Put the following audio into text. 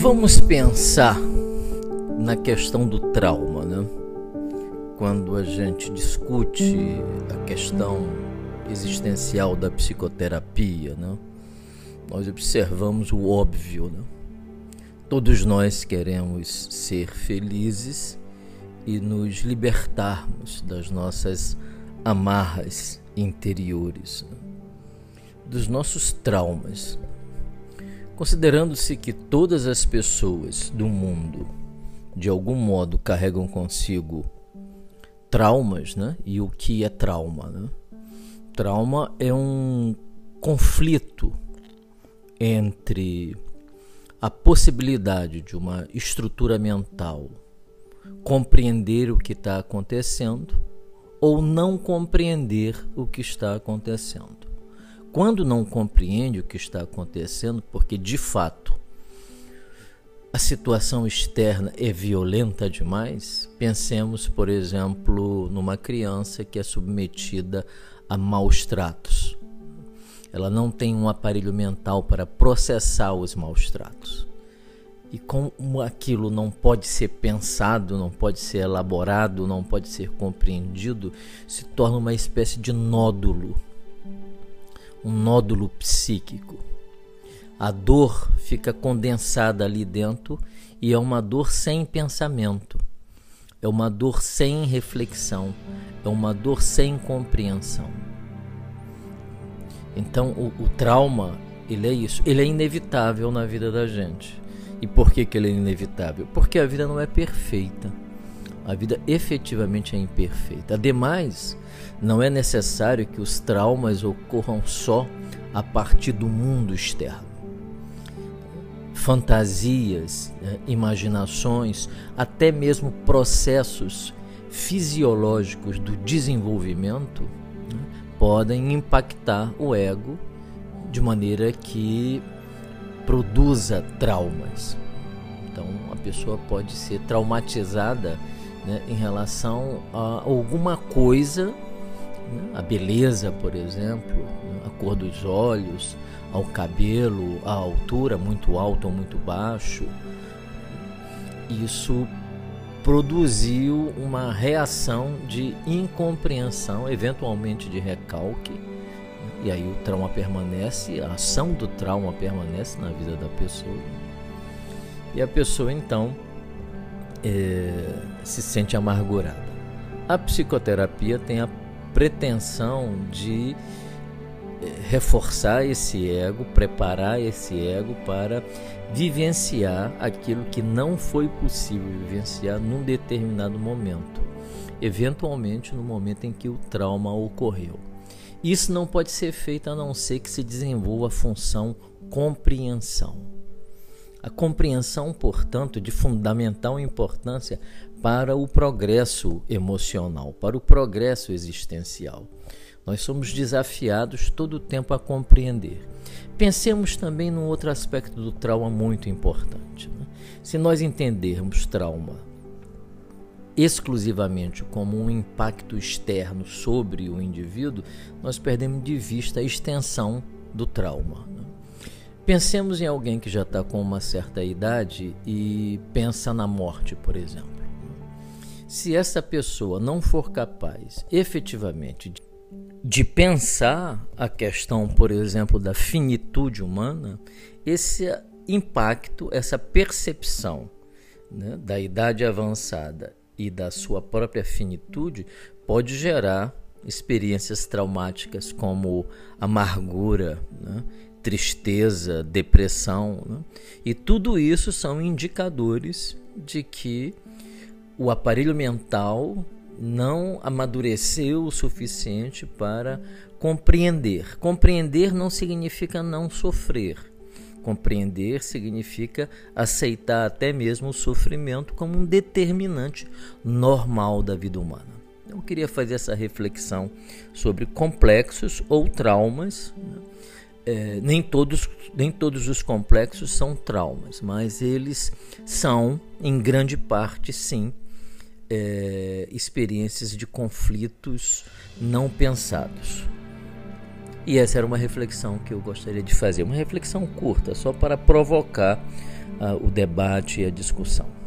Vamos pensar na questão do trauma, né? Quando a gente discute a questão existencial da psicoterapia, né? Nós observamos o óbvio, né? Todos nós queremos ser felizes e nos libertarmos das nossas amarras interiores, né? dos nossos traumas. Considerando-se que todas as pessoas do mundo, de algum modo, carregam consigo traumas, né? E o que é trauma, né? Trauma é um conflito entre a possibilidade de uma estrutura mental compreender o que está acontecendo ou não compreender o que está acontecendo. Quando não compreende o que está acontecendo, porque de fato a situação externa é violenta demais, pensemos, por exemplo, numa criança que é submetida a maus tratos. Ela não tem um aparelho mental para processar os maus tratos. E como aquilo não pode ser pensado, não pode ser elaborado, não pode ser compreendido, se torna uma espécie de nódulo um nódulo psíquico. A dor fica condensada ali dentro e é uma dor sem pensamento, é uma dor sem reflexão, é uma dor sem compreensão. Então o, o trauma, ele é isso, ele é inevitável na vida da gente. E por que, que ele é inevitável? Porque a vida não é perfeita. A vida efetivamente é imperfeita. Ademais, não é necessário que os traumas ocorram só a partir do mundo externo. Fantasias, né, imaginações, até mesmo processos fisiológicos do desenvolvimento né, podem impactar o ego de maneira que produza traumas. Então, a pessoa pode ser traumatizada né, em relação a alguma coisa, né, a beleza, por exemplo, né, a cor dos olhos, ao cabelo, a altura, muito alto ou muito baixo. Isso produziu uma reação de incompreensão, eventualmente de recalque, né, e aí o trauma permanece, a ação do trauma permanece na vida da pessoa. E a pessoa então é, se sente amargurada. A psicoterapia tem a pretensão de é, reforçar esse ego, preparar esse ego para vivenciar aquilo que não foi possível vivenciar num determinado momento, eventualmente no momento em que o trauma ocorreu. Isso não pode ser feito a não ser que se desenvolva a função compreensão. A compreensão, portanto, de fundamental importância para o progresso emocional, para o progresso existencial. Nós somos desafiados todo o tempo a compreender. Pensemos também num outro aspecto do trauma muito importante. Né? Se nós entendermos trauma exclusivamente como um impacto externo sobre o indivíduo, nós perdemos de vista a extensão do trauma. Né? Pensemos em alguém que já está com uma certa idade e pensa na morte, por exemplo. Se essa pessoa não for capaz efetivamente de, de pensar a questão, por exemplo, da finitude humana, esse impacto, essa percepção né, da idade avançada e da sua própria finitude pode gerar experiências traumáticas como amargura, né, tristeza, depressão. Né? E tudo isso são indicadores de que o aparelho mental não amadureceu o suficiente para compreender. Compreender não significa não sofrer. Compreender significa aceitar até mesmo o sofrimento como um determinante normal da vida humana. Eu queria fazer essa reflexão sobre complexos ou traumas. Né? É, nem, todos, nem todos os complexos são traumas, mas eles são, em grande parte, sim, é, experiências de conflitos não pensados. E essa era uma reflexão que eu gostaria de fazer, uma reflexão curta, só para provocar uh, o debate e a discussão.